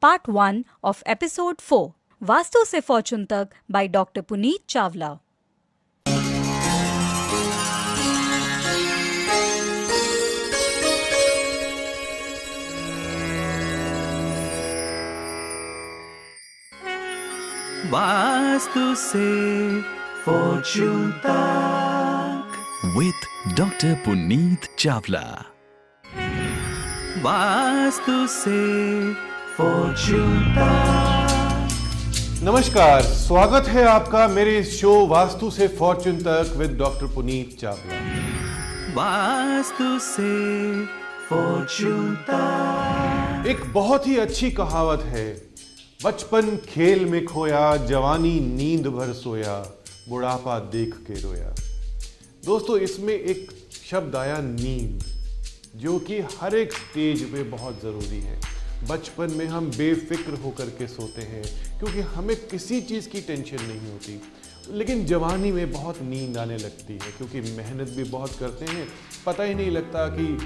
Part 1 of Episode 4 Vastu se Fortune Tak by Dr. Puneet Chawla. Vastu से fortune तक with Dr. Puneet Chawla. Vastu से fortune तक नमस्कार स्वागत है आपका मेरे इस शो वास्तु से फॉर्चून तक विद डॉक्टर पुनीत चावला वास्तु से फॉर्चून तक एक बहुत ही अच्छी कहावत है बचपन खेल में खोया जवानी नींद भर सोया बुढ़ापा देख के रोया। दोस्तों इसमें एक शब्द आया नींद जो कि हर एक स्टेज पे बहुत ज़रूरी है। बचपन में हम बेफिक्र होकर के सोते हैं, क्योंकि हमें किसी चीज़ की टेंशन नहीं होती। लेकिन जवानी में बहुत नींद आने लगती है, क्योंकि मेहनत भी बहुत करते हैं। पता ही नहीं लगता कि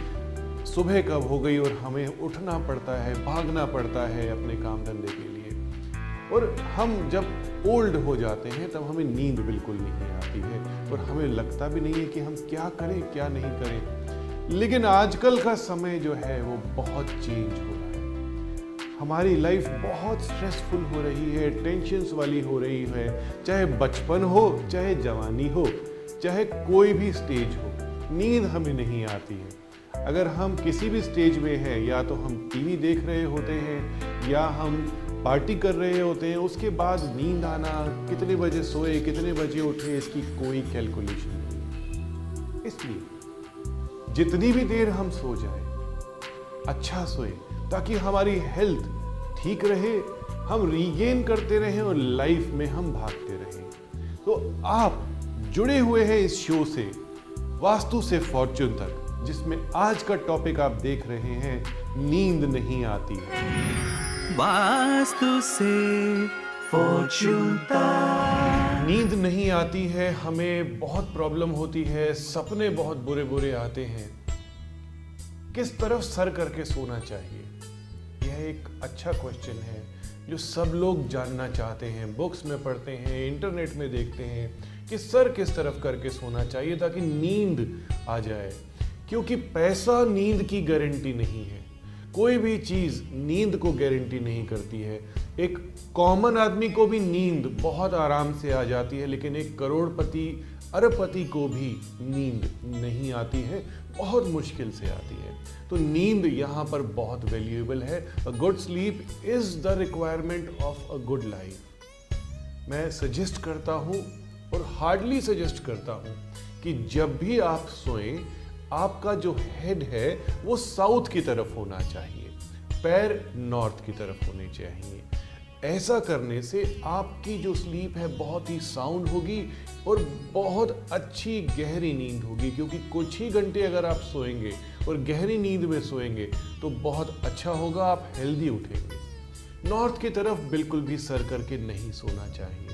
सुबह कब हो गई और हमें उठना पड़ता है, भागना पड़ता है अपने काम धंधे के लिए। और हम जब ओल्ड हो जाते हैं, तब हमें नींद बिल्कुल नहीं आती है और हमें लगता भी नहीं है कि हम क्या करें, क्या नहीं करें। लेकिन आजकल का समय जो है, वो बहुत चेंज हो हमारी लाइफ बहुत स्ट्रेसफुल हो रही है टेंशन्स वाली हो रही है। चाहे बचपन हो, चाहे जवानी हो, चाहे कोई भी स्टेज हो, नींद हमें नहीं आती है। अगर हम किसी भी स्टेज में हैं, या तो हम टीवी देख रहे होते हैं, या हम पार्टी कर रहे होते हैं, उसके बाद नींद आना, कितने बजे सोए, कितने बजे उठे, इसकी कोई कैलकुलेशन नहीं। इसलिए जितनी भी देर हम सो जाए अच्छा सोए ताकि हमारी हेल्थ ठीक रहे हम रीगेन करते रहें और लाइफ में हम भागते रहें। तो आप जुड़े हुए हैं इस शो से वास्तु से फॉर्चून तक जिसमें आज का टॉपिक आप देख रहे हैं नींद नहीं आती है। वास्तु से फॉर्चून तक। नींद नहीं आती है हमें बहुत प्रॉब्लम होती है सपने बहुत बुरे बुरे आते हैं। किस तरफ़ सर करके सोना चाहिए? यह एक अच्छा क्वेश्चन है, जो सब लोग जानना चाहते हैं बुक्स में पढ़ते हैं इंटरनेट में देखते हैं, कि सर किस तरफ़ करके सोना चाहिए ताकि नींद आ जाए। क्योंकि पैसा नींद की गारंटी नहीं है। कोई भी चीज़ नींद को गारंटी नहीं करती है। एक कॉमन आदमी को भी नींद बहुत आराम से आ जाती है, लेकिन एक करोड़पति, अरबपति को भी नींद नहीं आती है। बहुत मुश्किल से आती है। तो नींद यहाँ पर बहुत वैल्यूएबल है। A good sleep is the requirement of a good life मैं सजेस्ट करता हूँ और हार्डली सजेस्ट करता हूँ कि जब भी आप सोएँ, आपका जो हेड है, वो साउथ की तरफ़ होना चाहिए। पैर नॉर्थ की तरफ़ होने चाहिए। ऐसा करने से आपकी जो स्लीप है बहुत ही साउंड होगी और बहुत अच्छी गहरी नींद होगी, क्योंकि कुछ ही घंटे अगर आप सोएँगे और गहरी नींद में सोएँगे तो बहुत अच्छा होगा, आप हेल्दी उठेंगे। नॉर्थ की तरफ़ बिल्कुल भी सर करके नहीं सोना चाहिए।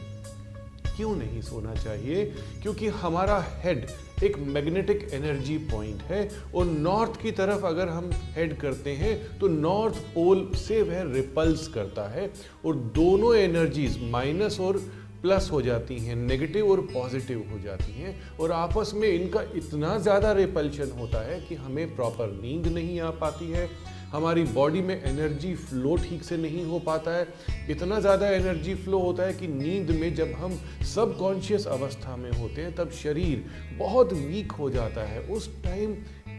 क्यों नहीं सोना चाहिए? क्योंकि हमारा हेड एक मैग्नेटिक एनर्जी पॉइंट है और नॉर्थ की तरफ़ अगर हम हेड करते हैं तो नॉर्थ पोल से वह रिपल्स करता है और दोनों एनर्जीज माइनस और प्लस हो जाती हैं नेगेटिव और पॉजिटिव हो जाती हैं और आपस में इनका इतना ज़्यादा रिपल्शन होता है कि हमें प्रॉपर नींद नहीं आ पाती है। हमारी बॉडी में एनर्जी फ्लो ठीक से नहीं हो पाता है। इतना ज़्यादा एनर्जी फ्लो होता है कि नींद में जब हम सब कॉन्शियस अवस्था में होते हैं, तब शरीर बहुत वीक हो जाता है। उस टाइम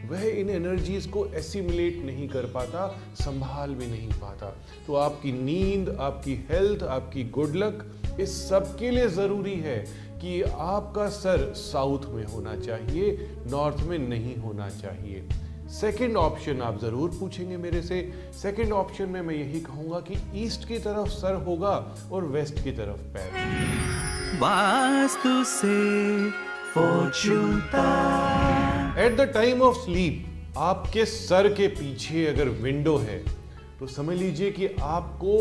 वह इन एनर्जीज को एसिमुलेट नहीं कर पाता, संभाल भी नहीं पाता। तो आपकी नींद, आपकी हेल्थ, आपकी गुड लक इस सब के लिए ज़रूरी है कि आपका सर साउथ में होना चाहिए, नॉर्थ में नहीं होना चाहिए। सेकेंड ऑप्शन आप ज़रूर पूछेंगे मेरे से। सेकेंड ऑप्शन में मैं यही कहूँगा कि ईस्ट की तरफ़ सर होगा और वेस्ट की तरफ़ पैर। वास्तु से at the time of sleep आपके सर के पीछे अगर विंडो है तो समझ लीजिए कि आपको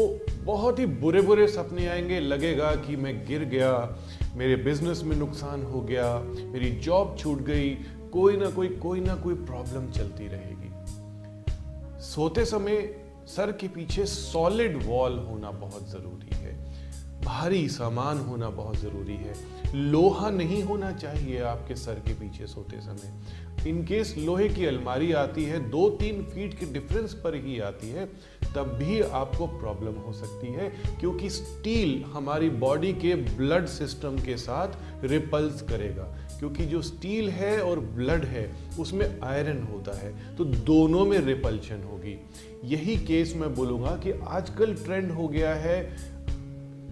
बहुत ही बुरे बुरे सपने आएँगे। लगेगा कि मैं गिर गया मेरे बिज़नेस में नुकसान हो गया मेरी जॉब छूट गई कोई ना कोई कोई ना कोई प्रॉब्लम चलती रहेगी। सोते समय सर के पीछे सॉलिड वॉल होना बहुत ज़रूरी है। भारी सामान होना बहुत ज़रूरी है। लोहा नहीं होना चाहिए आपके सर के पीछे सोते समय। इन केस लोहे की अलमारी आती है दो तीन फीट के डिफरेंस पर ही आती है, तब भी आपको प्रॉब्लम हो सकती है, क्योंकि स्टील हमारी बॉडी के ब्लड सिस्टम के साथ रिपल्स करेगा। क्योंकि जो स्टील है और ब्लड है, उसमें आयरन होता है तो दोनों में रिपल्शन होगी। यही केस मैं बोलूँगा कि आजकल ट्रेंड हो गया है,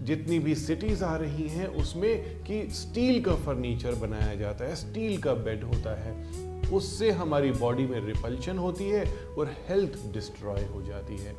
जितनी भी सिटीज़ आ रही हैं, उसमें कि स्टील का फर्नीचर बनाया जाता है, स्टील का बेड होता है, उससे हमारी बॉडी में रिपल्शन होती है और हेल्थ डिस्ट्रॉय हो जाती है।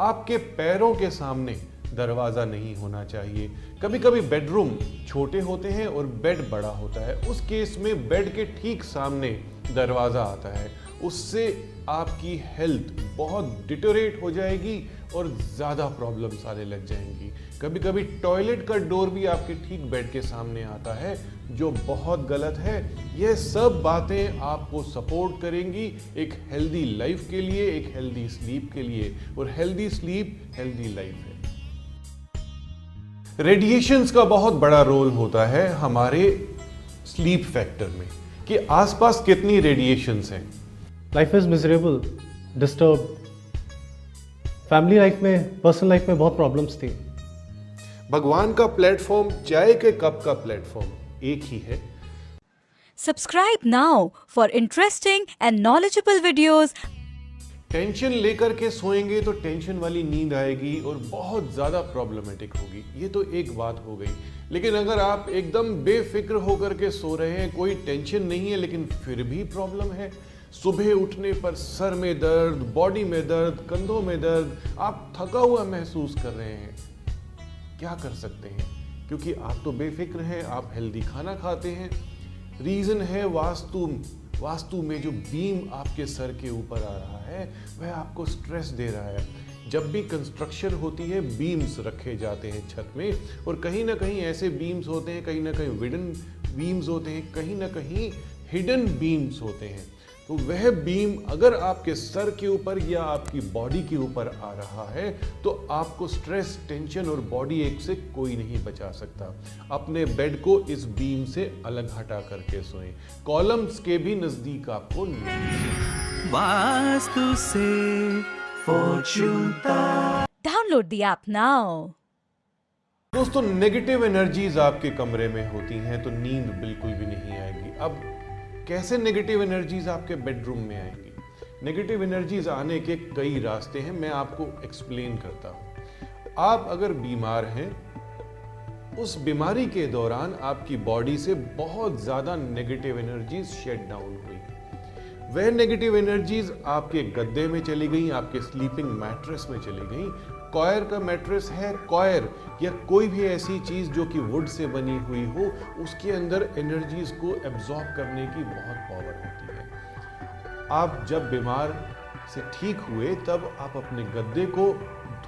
आपके पैरों के सामने दरवाज़ा नहीं होना चाहिए। कभी कभी बेडरूम छोटे होते हैं और बेड बड़ा होता है। उस केस में बेड के ठीक सामने दरवाज़ा आता है। उससे आपकी हेल्थ बहुत डिटोरेट हो जाएगी और ज़्यादा प्रॉब्लम्स आने लग जाएँगी। कभी कभी टॉयलेट का डोर भी आपके ठीक बेड के सामने आता है, जो बहुत गलत है। यह सब बातें आपको सपोर्ट करेंगी एक हेल्दी लाइफ के लिए, एक हेल्दी स्लीप के लिए। और हेल्दी स्लीप हेल्दी लाइफ है। रेडिएशंस का बहुत बड़ा रोल होता है हमारे स्लीप फैक्टर में कि आसपास कितनी रेडिएशंस हैं। Life is miserable disturb family life में पर्सनल लाइफ में बहुत प्रॉब्लम्स थी। भगवान का प्लेटफॉर्म चाय के कप का प्लेटफॉर्म एक ही है। Subscribe now for interesting and knowledgeable videos. Tension लेकर के सोएँगे तो टेंशन वाली नींद आएगी और बहुत ज़्यादा प्रॉब्लमेटिक होगी। ये तो एक बात हो गई। लेकिन अगर आप एकदम बेफिक्र होकर के सो रहे हैं, कोई टेंशन नहीं है, लेकिन फिर भी प्रॉब्लम है। सुबह उठने पर सर में दर्द बॉडी में दर्द, कंधों में दर्द, आप थका हुआ महसूस कर रहे हैं। क्या कर सकते हैं? क्योंकि आप तो बेफिक्र हैं, आप हेल्दी खाना खाते हैं। रीज़न है वास्तु वास्तु में जो बीम आपके सर के ऊपर आ रहा है। वह आपको स्ट्रेस दे रहा है। जब भी कंस्ट्रक्शन होती है बीम्स रखे जाते हैं छत में और कहीं ना कहीं ऐसे बीम्स होते हैं, कहीं ना कहीं विडन बीम्स होते हैं, कहीं ना कहीं हिडन बीम्स होते हैं। तो वह बीम अगर आपके सर के ऊपर या आपकी बॉडी के ऊपर आ रहा है तो आपको स्ट्रेस टेंशन और बॉडी एक से कोई नहीं बचा सकता अपने बेड को इस बीम से अलग हटा करके सोएँ कॉलम्स के भी नज़दीक आपको। वास्तु से Download the app now. दोस्तों नेगेटिव एनर्जीज आपके कमरे में होती हैं तो नींद बिल्कुल भी नहीं आएगी अब कैसे नेगेटिव एनर्जीज आपके बेडरूम में आएँगी? नेगेटिव एनर्जीज आने के कई रास्ते हैं, मैं आपको एक्सप्लेन करता हूँ। आप अगर बीमार हैं, उस बीमारी के दौरान आपकी बॉडी से बहुत ज़्यादा नेगेटिव एनर्जीज शेड डाउन हुई। वह नेगेटिव एनर्जीज आपके गद्दे में चली गई, आपके स्लीपिंग मैट्रेस में चली गई कॉयर का मैट्रेस है, कॉयर, या कोई भी ऐसी चीज़ जो कि वुड से बनी हुई हो, उसके अंदर एनर्जीज को एब्जॉर्ब करने की बहुत पावर होती है। आप जब बीमार से ठीक हुए, तब आप अपने गद्दे को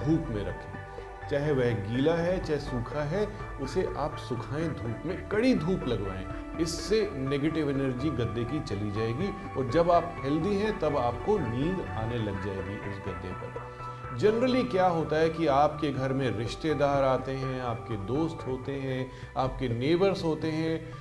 धूप में रखें। चाहे वह गीला है, चाहे सूखा है, उसे आप सुखाएँ धूप में, कड़ी धूप लगवाएँ। इससे नेगेटिव एनर्जी गद्दे की चली जाएगी, और जब आप हेल्दी हैं, तब आपको नींद आने लग जाएगी उस गद्दे पर। जनरली क्या होता है कि आपके घर में रिश्तेदार आते हैं, आपके दोस्त होते हैं, आपके नेबर्स होते हैं,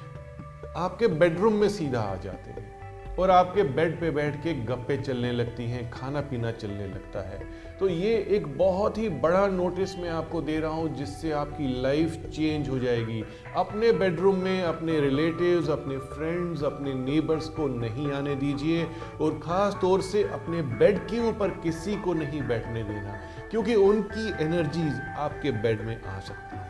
आपके बेडरूम में सीधा आ जाते हैं। और आपके बेड पे बैठ के गप्पे चलने लगती हैं, खाना पीना चलने लगता है। तो ये एक बहुत ही बड़ा नोटिस मैं आपको दे रहा हूँ, जिससे आपकी लाइफ चेंज हो जाएगी। अपने बेडरूम में अपने रिलेटिव्स अपने फ्रेंड्स अपने नेबर्स को नहीं आने दीजिए और ख़ास तौर से अपने बेड के ऊपर किसी को नहीं बैठने देना, क्योंकि उनकी एनर्जीज आपके बेड में आ सकती है।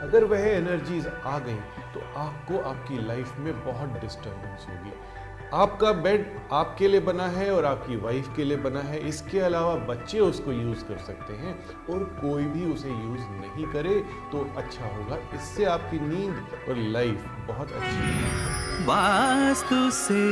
अगर वह एनर्जीज आ गई तो आपको आपकी लाइफ में बहुत डिस्टर्बेंस होगी। आपका बेड आपके लिए बना है और आपकी वाइफ के लिए बना है। इसके अलावा बच्चे उसको यूज़ कर सकते हैं और कोई भी उसे यूज़ नहीं करे तो अच्छा होगा। इससे आपकी नींद और लाइफ बहुत अच्छी वास्तु से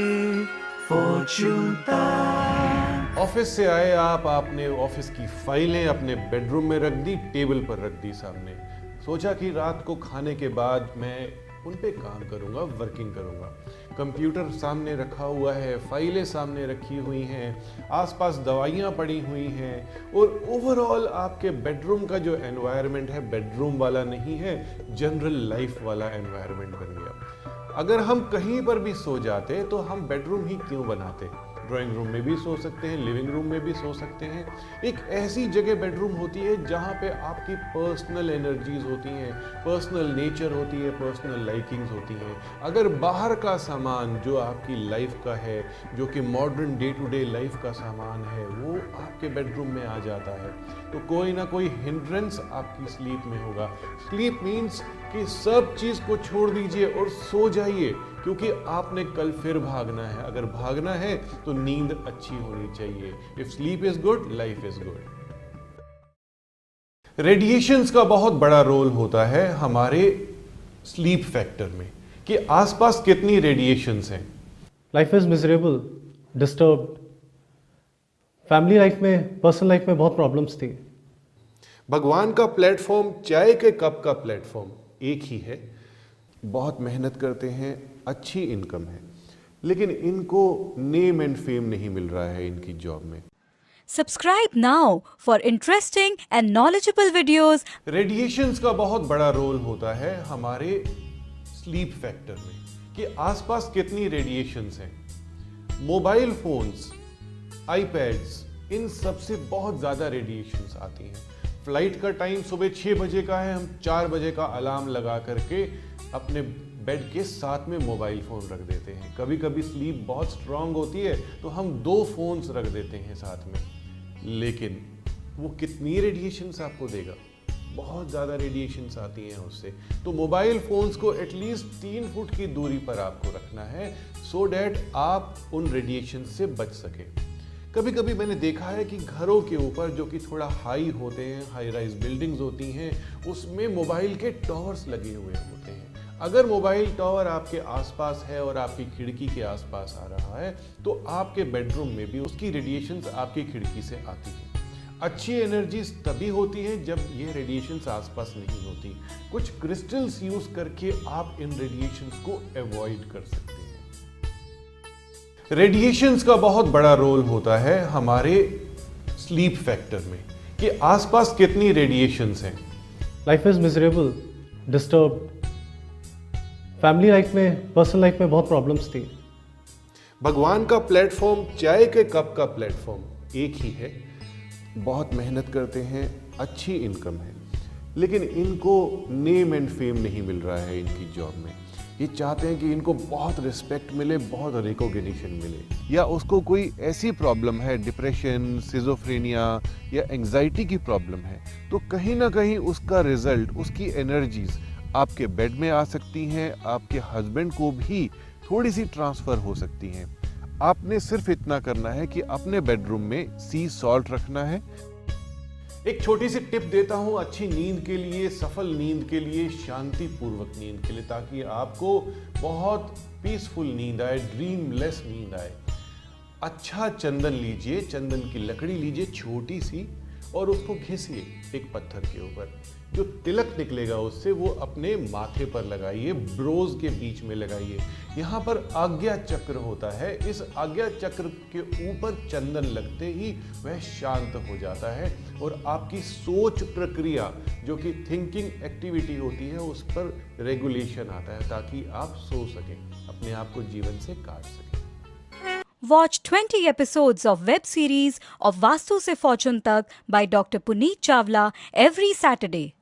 ऑफ़िस से आए आप आपने ऑफ़िस की फाइलें अपने बेडरूम में रख दी टेबल पर रख दी सामने। सोचा कि रात को खाने के बाद मैं उन पे काम करूँगा वर्किंग करूँगा। कंप्यूटर सामने रखा हुआ है, फाइलें सामने रखी हुई हैं, आसपास दवाइयाँ पड़ी हुई हैं, और ओवरऑल आपके बेडरूम का जो एनवायरनमेंट है बेडरूम वाला नहीं है जनरल लाइफ वाला एनवायरनमेंट बन गया। अगर हम कहीं पर भी सो जाते तो हम बेडरूम ही क्यों बनाते? ड्राइंग रूम में भी सो सकते हैं, लिविंग रूम में भी सो सकते हैं। एक ऐसी जगह बेडरूम होती है जहाँ पे आपकी पर्सनल एनर्जीज होती हैं, पर्सनल नेचर होती है, पर्सनल लाइकिंग्स होती हैं। अगर बाहर का सामान जो आपकी लाइफ का है, जो कि modern day to day life का सामान है, वो आपके बेडरूम में आ जाता है। तो कोई ना कोई हिंड्रेंस आपकी स्लीप में होगा। स्लीप मीन्स कि सब चीज़ को छोड़ दीजिए और सो जाइए। क्योंकि आपने कल फिर भागना है। अगर भागना है तो नींद अच्छी होनी चाहिए। If sleep is good life is good radiations का बहुत बड़ा रोल होता है हमारे स्लीप फैक्टर में कि आसपास कितनी रेडिएशंस हैं। Life is miserable disturb family life में पर्सनल लाइफ में बहुत प्रॉब्लम्स थी। भगवान का प्लेटफॉर्म चाय के कप का प्लेटफॉर्म एक ही है। बहुत मेहनत करते हैं अच्छी इनकम है। लेकिन इनको नेम एंड फेम नहीं मिल रहा है इनकी जॉब में। Subscribe now for interesting and knowledgeable videos. Radiations का बहुत बड़ा रोल होता है हमारे स्लीप फैक्टर में कि आसपास कितनी रेडिएशंस हैं। मोबाइल फोन्स आईपैड्स इन सबसे बहुत ज़्यादा रेडिएशंस आती हैं। फ़्लाइट का टाइम सुबह छः बजे का है हम चार बजे का अलार्म लगा करके अपने बेड के साथ में मोबाइल फ़ोन रख देते हैं। कभी कभी स्लीप बहुत स्ट्रांग होती है तो हम दो फोन्स रख देते हैं साथ में। लेकिन वो कितनी रेडिएशंस आपको देगा? बहुत ज़्यादा रेडिएशंस आती हैं उससे। तो मोबाइल फ़ोन्स को एटलीस्ट तीन फुट की दूरी पर आपको रखना है सो so डैट आप उन रेडिएशन से बच सके। कभी कभी मैंने देखा है कि घरों के ऊपर जो कि थोड़ा हाई होते हैं हाई राइज बिल्डिंग्स होती हैं, उसमें मोबाइल के टॉवर्स लगे हुए होते हैं। अगर मोबाइल टावर आपके आसपास है और आपकी खिड़की के आसपास आ रहा है तो आपके बेडरूम में भी उसकी रेडिएशन आपकी खिड़की से आती है। अच्छी एनर्जीज तभी होती है जब ये रेडिएशंस आसपास नहीं होती। कुछ क्रिस्टल्स यूज़ करके आप इन रेडिएशंस को अवॉइड कर सकते हैं। रेडिएशंस का बहुत बड़ा रोल होता है हमारे स्लीप फैक्टर में, कि आसपास कितनी रेडिएशंस हैं। Life is miserable disturb family life में पर्सनल लाइफ में बहुत प्रॉब्लम्स थी। भगवान का प्लेटफॉर्म चाय के कप का प्लेटफॉर्म एक ही है। बहुत मेहनत करते हैं, अच्छी इनकम है। लेकिन इनको नेम एंड फेम नहीं मिल रहा है इनकी जॉब में। ये चाहते हैं कि इनको बहुत रिस्पेक्ट मिले, बहुत रिकॉग्निशन मिले। या उसको कोई ऐसी प्रॉब्लम है डिप्रेशन सिजोफ्रेनिया या एंजाइटी की प्रॉब्लम है तो कहीं ना कहीं उसका रिज़ल्ट उसकी एनर्जीज आपके बेड में आ सकती हैं, आपके हस्बैंड को भी थोड़ी सी ट्रांसफ़र हो सकती हैं। आपने सिर्फ़ इतना करना है कि अपने बेडरूम में सी सॉल्ट रखना है। एक छोटी सी टिप देता हूँ, अच्छी नींद के लिए, सफल नींद के लिए शांति पूर्वक नींद के लिए, ताकि आपको बहुत पीसफुल नींद आए ड्रीमलेस नींद आए। अच्छा चंदन लीजिए, चंदन की लकड़ी लीजिए छोटी सी और उसको घिसिए एक पत्थर के ऊपर। जो तिलक निकलेगा उससे वो अपने माथे पर लगाइए, ब्रोज के बीच में लगाइए यहाँ पर आज्ञा चक्र होता है इस आज्ञा चक्र के ऊपर चंदन लगते ही वह शांत हो जाता है और आपकी सोच प्रक्रिया, जो कि थिंकिंग एक्टिविटी होती है, उस पर रेगुलेशन आता है ताकि आप सो सकें, अपने आप को जीवन से काट सकें Watch 20 episodes of web series of Vastu Se Fortune Tak by Dr. Puneet Chawla every Saturday.